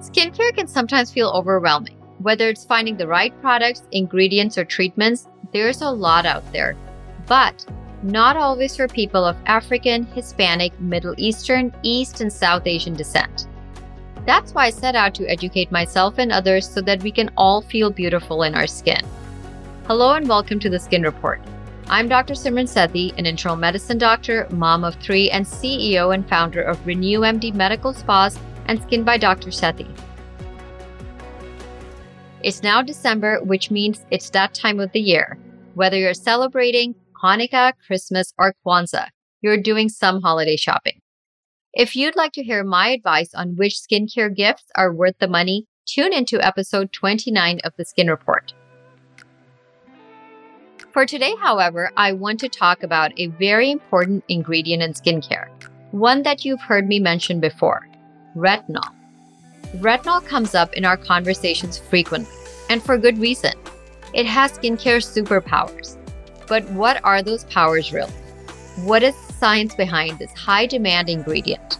Skincare can sometimes feel overwhelming. Whether it's finding the right products, ingredients, or treatments, there's a lot out there. But not always for people of African, Hispanic, Middle Eastern, East, and South Asian descent. That's why I set out to educate myself and others so that we can all feel beautiful in our skin. Hello and welcome to the Skin Report. I'm Dr. Simran Sethi, an internal medicine doctor, mom of three, and CEO and founder of RenewMD Medical Spas and Skin by Dr. Sethi. It's now December, which means it's that time of the year. Whether you're celebrating Hanukkah, Christmas, or Kwanzaa, you're doing some holiday shopping. If you'd like to hear my advice on which skincare gifts are worth the money, tune into episode 29 of the Skin Report. For today, however, I want to talk about a very important ingredient in skincare, one that you've heard me mention before retinol. Retinol comes up in our conversations frequently, and for good reason. It has skincare superpowers. But what are those powers really? What is the science behind this high demand ingredient?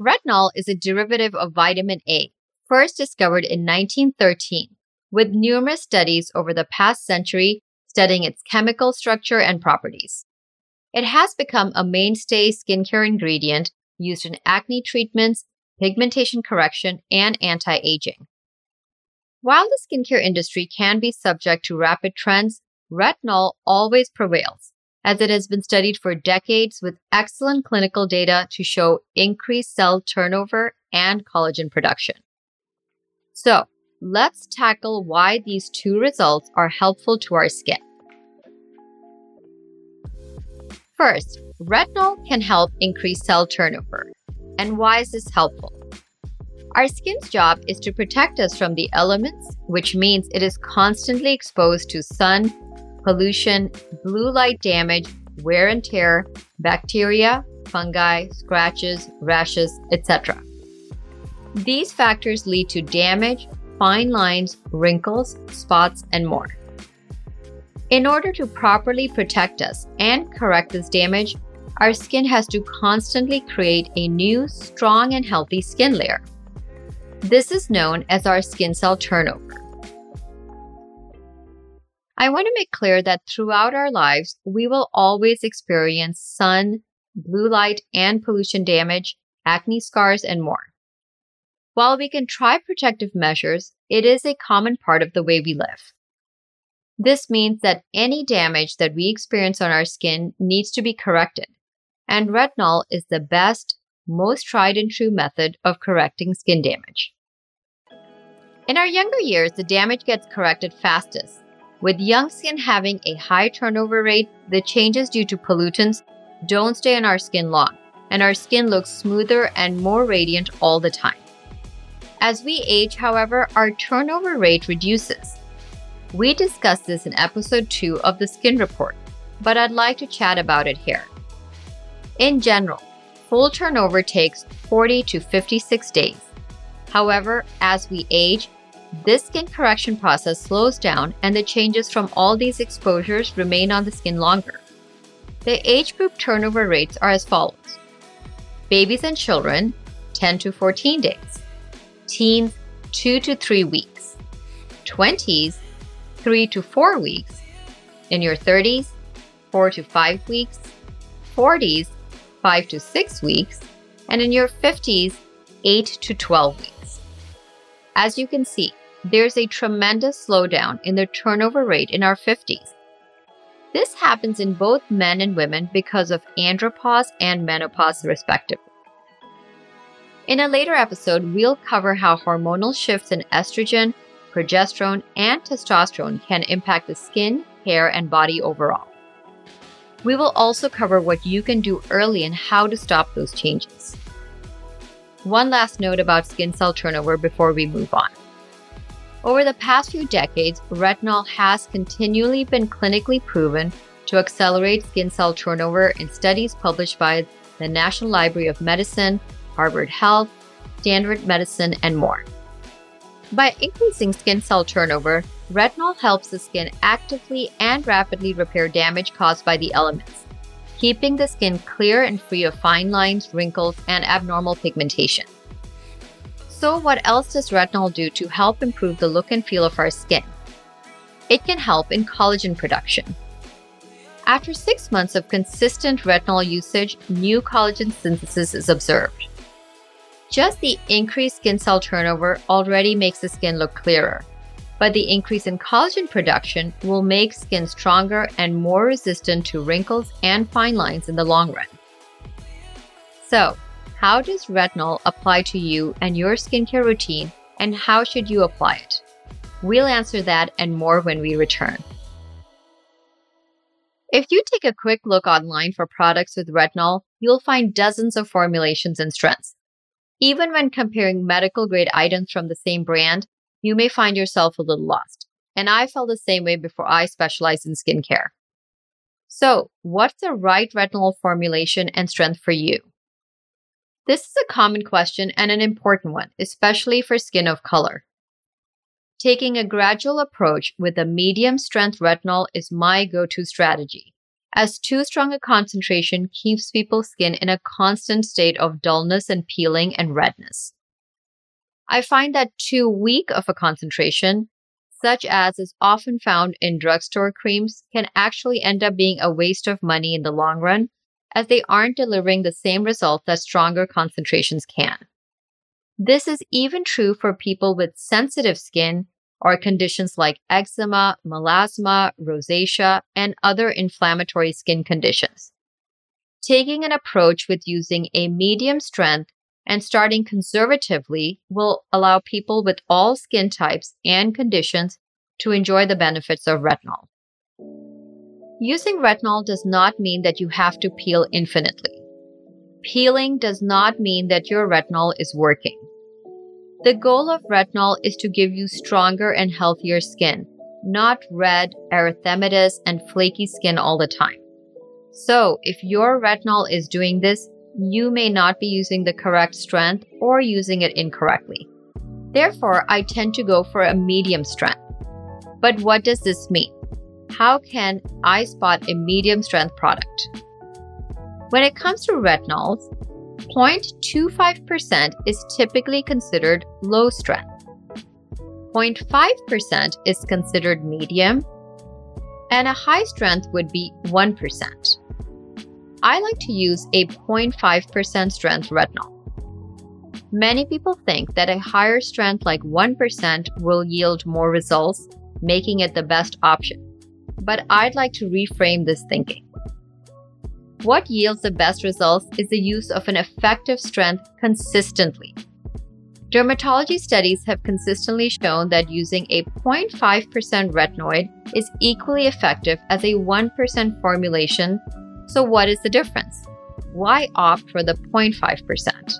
Retinol is a derivative of vitamin A, first discovered in 1913, with numerous studies over the past century studying its chemical structure and properties. It has become a mainstay skincare ingredient used in acne treatments, pigmentation correction, and anti aging. While the skincare industry can be subject to rapid trends, retinol always prevails, as it has been studied for decades with excellent clinical data to show increased cell turnover and collagen production. So, let's tackle why these two results are helpful to our skin. First, retinol can help increase cell turnover. And why is this helpful? Our skin's job is to protect us from the elements, which means it is constantly exposed to sun, pollution, blue light damage, wear and tear, bacteria, fungi, scratches, rashes, etc. These factors lead to damage, fine lines, wrinkles, spots, and more. In order to properly protect us and correct this damage, our skin has to constantly create a new, strong, and healthy skin layer. This is known as our skin cell turnover. I want to make clear that throughout our lives, we will always experience sun, blue light, and pollution damage, acne scars, and more. While we can try protective measures, it is a common part of the way we live. This means that any damage that we experience on our skin needs to be corrected, and retinol is the best, most tried and true method of correcting skin damage. In our younger years, the damage gets corrected fastest. With young skin having a high turnover rate, the changes due to pollutants don't stay on our skin long, and our skin looks smoother and more radiant all the time. As we age, however, our turnover rate reduces. We discussed this in episode 2 of the Skin Report, but I'd like to chat about it here. In general, full turnover takes 40 to 56 days. However, as we age, this skin correction process slows down and the changes from all these exposures remain on the skin longer. The age group turnover rates are as follows babies and children, 10 to 14 days, teens, 2 to 3 weeks, 20s, 3 to 4 weeks, in your 30s, 4 to 5 weeks, 40s, 5 to 6 weeks, and in your 50s, 8 to 12 weeks. As you can see, there's a tremendous slowdown in the turnover rate in our 50s. This happens in both men and women because of andropause and menopause, respectively. In a later episode, we'll cover how hormonal shifts in estrogen, progesterone, and testosterone can impact the skin, hair, and body overall. We will also cover what you can do early and how to stop those changes. One last note about skin cell turnover before we move on. Over the past few decades, retinol has continually been clinically proven to accelerate skin cell turnover in studies published by the National Library of Medicine, Harvard Health, Stanford Medicine, and more. By increasing skin cell turnover, retinol helps the skin actively and rapidly repair damage caused by the elements, keeping the skin clear and free of fine lines, wrinkles, and abnormal pigmentation. So, what else does retinol do to help improve the look and feel of our skin? It can help in collagen production. After six months of consistent retinol usage, new collagen synthesis is observed. Just the increased skin cell turnover already makes the skin look clearer, but the increase in collagen production will make skin stronger and more resistant to wrinkles and fine lines in the long run. So, how does retinol apply to you and your skincare routine, and how should you apply it? We'll answer that and more when we return. If you take a quick look online for products with retinol, you'll find dozens of formulations and strengths. Even when comparing medical grade items from the same brand, you may find yourself a little lost. And I felt the same way before I specialized in skincare. So, what's the right retinol formulation and strength for you? This is a common question and an important one, especially for skin of color. Taking a gradual approach with a medium strength retinol is my go to strategy, as too strong a concentration keeps people's skin in a constant state of dullness and peeling and redness. I find that too weak of a concentration, such as is often found in drugstore creams, can actually end up being a waste of money in the long run, as they aren't delivering the same results that stronger concentrations can. This is even true for people with sensitive skin or conditions like eczema, melasma, rosacea, and other inflammatory skin conditions. Taking an approach with using a medium strength and starting conservatively will allow people with all skin types and conditions to enjoy the benefits of retinol. Using retinol does not mean that you have to peel infinitely. Peeling does not mean that your retinol is working. The goal of retinol is to give you stronger and healthier skin, not red, erythematous, and flaky skin all the time. So, if your retinol is doing this, you may not be using the correct strength or using it incorrectly. Therefore, I tend to go for a medium strength. But what does this mean? How can I spot a medium strength product? When it comes to retinols, 0.25% is typically considered low strength. 0.5% is considered medium, and a high strength would be 1%. I like to use a 0.5% strength retinol. Many people think that a higher strength like 1% will yield more results, making it the best option. But I'd like to reframe this thinking. What yields the best results is the use of an effective strength consistently. Dermatology studies have consistently shown that using a 0.5% retinoid is equally effective as a 1% formulation so, what is the difference? Why opt for the 0.5%?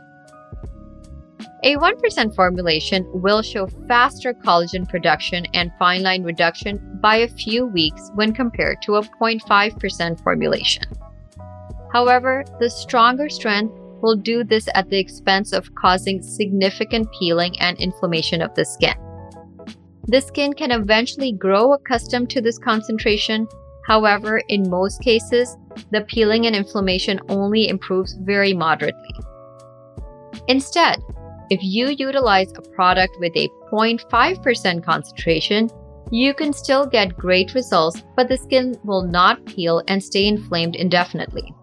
A 1% formulation will show faster collagen production and fine line reduction by a few weeks when compared to a 0.5% formulation. However, the stronger strength will do this at the expense of causing significant peeling and inflammation of the skin. The skin can eventually grow accustomed to this concentration. However, in most cases, the peeling and inflammation only improves very moderately. Instead, if you utilize a product with a 0.5% concentration, you can still get great results, but the skin will not peel and stay inflamed indefinitely.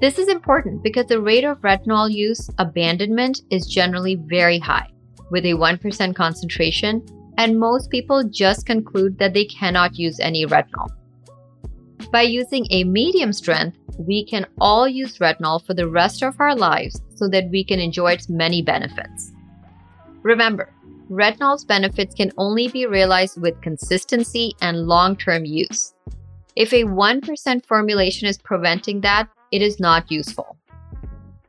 This is important because the rate of retinol use abandonment is generally very high, with a 1% concentration, and most people just conclude that they cannot use any retinol. By using a medium strength, we can all use retinol for the rest of our lives so that we can enjoy its many benefits. Remember, retinol's benefits can only be realized with consistency and long term use. If a 1% formulation is preventing that, it is not useful.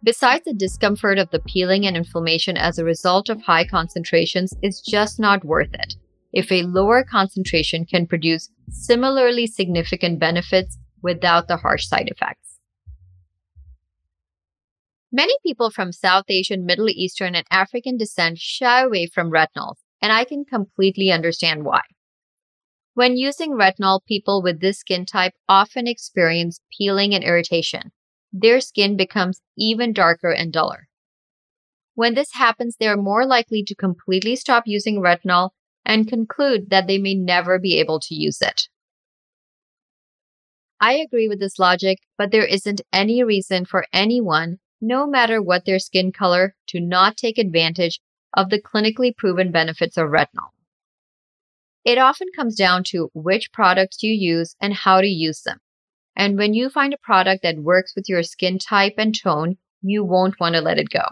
Besides the discomfort of the peeling and inflammation as a result of high concentrations, it's just not worth it if a lower concentration can produce similarly significant benefits without the harsh side effects. Many people from South Asian, Middle Eastern, and African descent shy away from retinols, and I can completely understand why. When using retinol, people with this skin type often experience peeling and irritation. Their skin becomes even darker and duller. When this happens, they are more likely to completely stop using retinol and conclude that they may never be able to use it. I agree with this logic, but there isn't any reason for anyone, no matter what their skin color, to not take advantage of the clinically proven benefits of retinol. It often comes down to which products you use and how to use them. And when you find a product that works with your skin type and tone, you won't want to let it go.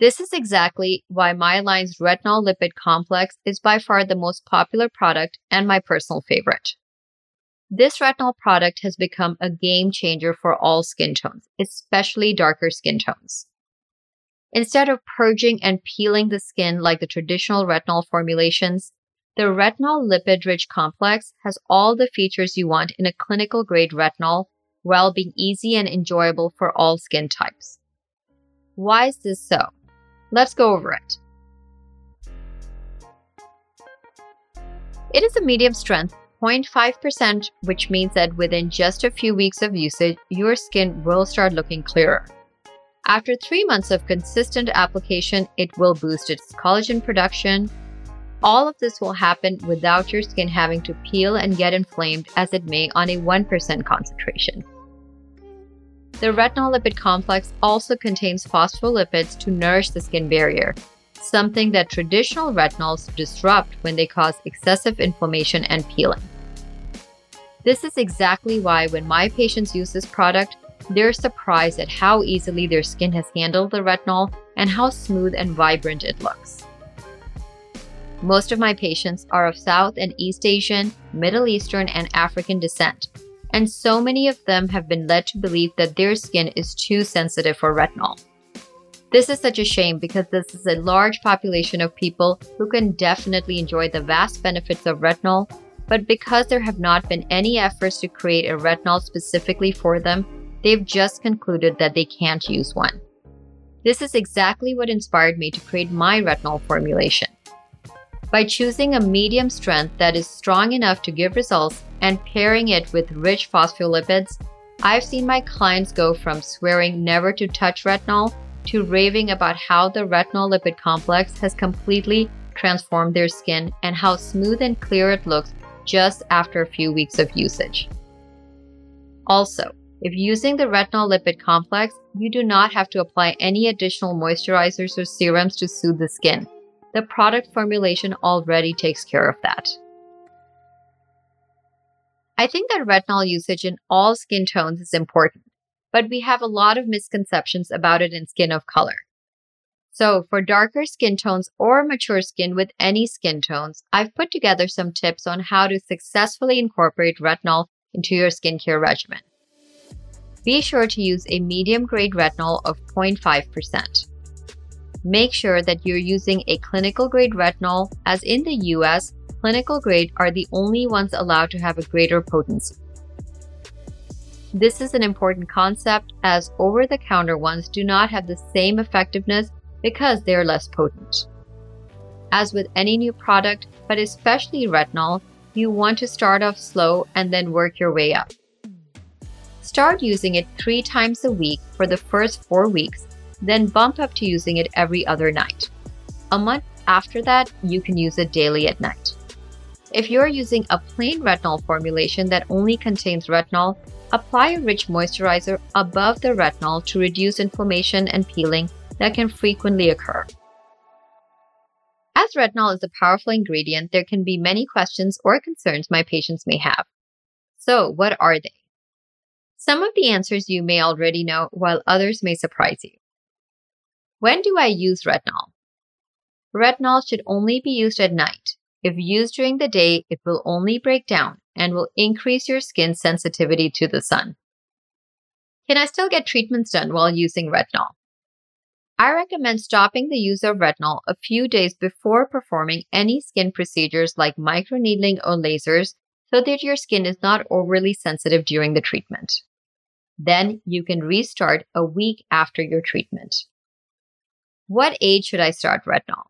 This is exactly why MyAlign's retinol lipid complex is by far the most popular product and my personal favorite. This retinol product has become a game changer for all skin tones, especially darker skin tones. Instead of purging and peeling the skin like the traditional retinol formulations, the retinol lipid rich complex has all the features you want in a clinical grade retinol while being easy and enjoyable for all skin types. Why is this so? Let's go over it. It is a medium strength, 0.5%, which means that within just a few weeks of usage, your skin will start looking clearer. After three months of consistent application, it will boost its collagen production. All of this will happen without your skin having to peel and get inflamed as it may on a 1% concentration. The retinol lipid complex also contains phospholipids to nourish the skin barrier, something that traditional retinols disrupt when they cause excessive inflammation and peeling. This is exactly why when my patients use this product, they're surprised at how easily their skin has handled the retinol and how smooth and vibrant it looks. Most of my patients are of South and East Asian, Middle Eastern, and African descent, and so many of them have been led to believe that their skin is too sensitive for retinol. This is such a shame because this is a large population of people who can definitely enjoy the vast benefits of retinol, but because there have not been any efforts to create a retinol specifically for them, they've just concluded that they can't use one. This is exactly what inspired me to create my retinol formulation. By choosing a medium strength that is strong enough to give results and pairing it with rich phospholipids, I've seen my clients go from swearing never to touch retinol to raving about how the retinol lipid complex has completely transformed their skin and how smooth and clear it looks just after a few weeks of usage. Also, if using the retinol lipid complex, you do not have to apply any additional moisturizers or serums to soothe the skin the product formulation already takes care of that. I think that retinol usage in all skin tones is important, but we have a lot of misconceptions about it in skin of color. So, for darker skin tones or mature skin with any skin tones, I've put together some tips on how to successfully incorporate retinol into your skincare regimen. Be sure to use a medium grade retinol of 0.5% make sure that you're using a clinical grade retinol, as in the US, clinical grade are the only ones allowed to have a greater potency. This is an important concept as over the counter ones do not have the same effectiveness because they are less potent. As with any new product, but especially retinol, you want to start off slow and then work your way up. Start using it three times a week for the first four weeks then bump up to using it every other night. A month after that, you can use it daily at night. If you're using a plain retinol formulation that only contains retinol, apply a rich moisturizer above the retinol to reduce inflammation and peeling that can frequently occur. As retinol is a powerful ingredient, there can be many questions or concerns my patients may have. So, what are they? Some of the answers you may already know, while others may surprise you. When do I use retinol? Retinol should only be used at night. If used during the day, it will only break down and will increase your skin's sensitivity to the sun. Can I still get treatments done while using retinol? I recommend stopping the use of retinol a few days before performing any skin procedures like microneedling or lasers so that your skin is not overly sensitive during the treatment. Then you can restart a week after your treatment. What age should I start retinol?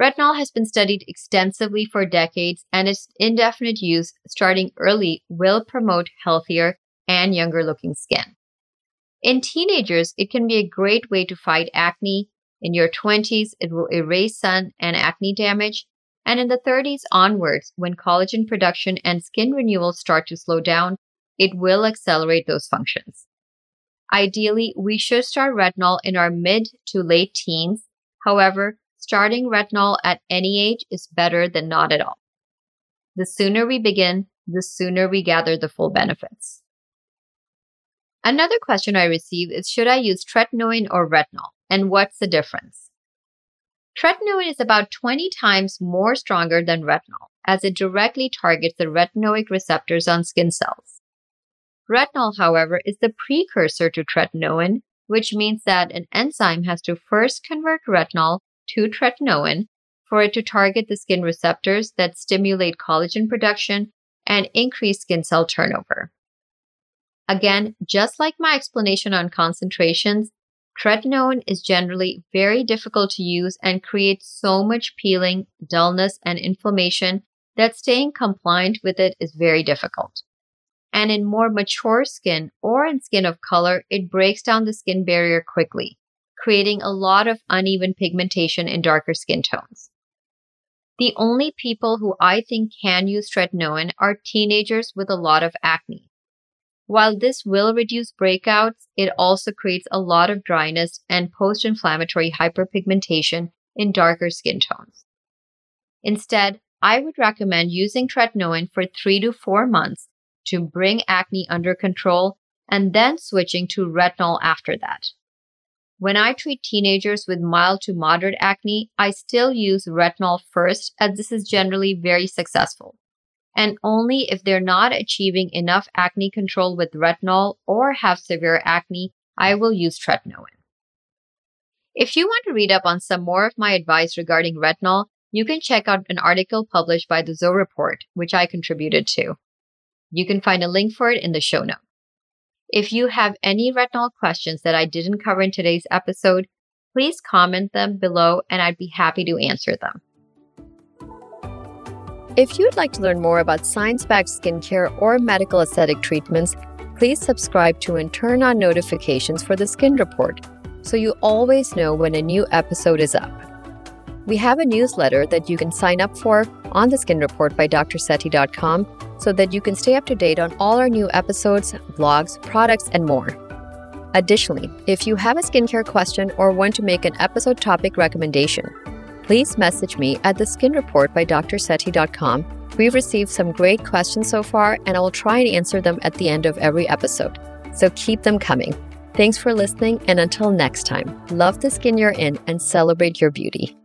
Retinol has been studied extensively for decades, and its indefinite use starting early will promote healthier and younger looking skin. In teenagers, it can be a great way to fight acne. In your 20s, it will erase sun and acne damage. And in the 30s onwards, when collagen production and skin renewal start to slow down, it will accelerate those functions. Ideally, we should start retinol in our mid to late teens. However, starting retinol at any age is better than not at all. The sooner we begin, the sooner we gather the full benefits. Another question I receive is Should I use tretinoin or retinol? And what's the difference? Tretinoin is about 20 times more stronger than retinol, as it directly targets the retinoic receptors on skin cells. Retinol, however, is the precursor to tretinoin, which means that an enzyme has to first convert retinol to tretinoin for it to target the skin receptors that stimulate collagen production and increase skin cell turnover. Again, just like my explanation on concentrations, tretinoin is generally very difficult to use and creates so much peeling, dullness, and inflammation that staying compliant with it is very difficult. And in more mature skin or in skin of color, it breaks down the skin barrier quickly, creating a lot of uneven pigmentation in darker skin tones. The only people who I think can use tretinoin are teenagers with a lot of acne. While this will reduce breakouts, it also creates a lot of dryness and post inflammatory hyperpigmentation in darker skin tones. Instead, I would recommend using tretinoin for three to four months to bring acne under control and then switching to retinol after that. When I treat teenagers with mild to moderate acne, I still use retinol first as this is generally very successful and only if they're not achieving enough acne control with retinol or have severe acne, I will use tretinoin. If you want to read up on some more of my advice regarding retinol, you can check out an article published by the Zoe Report, which I contributed to. You can find a link for it in the show notes. If you have any retinol questions that I didn't cover in today's episode, please comment them below and I'd be happy to answer them. If you'd like to learn more about science backed skincare or medical aesthetic treatments, please subscribe to and turn on notifications for the Skin Report so you always know when a new episode is up. We have a newsletter that you can sign up for on the Skin Report by drsethi.com so that you can stay up to date on all our new episodes, blogs, products, and more. Additionally, if you have a skincare question or want to make an episode topic recommendation, please message me at the Skin Report by drsethi.com. We've received some great questions so far, and I will try and answer them at the end of every episode. So keep them coming. Thanks for listening, and until next time, love the skin you're in and celebrate your beauty.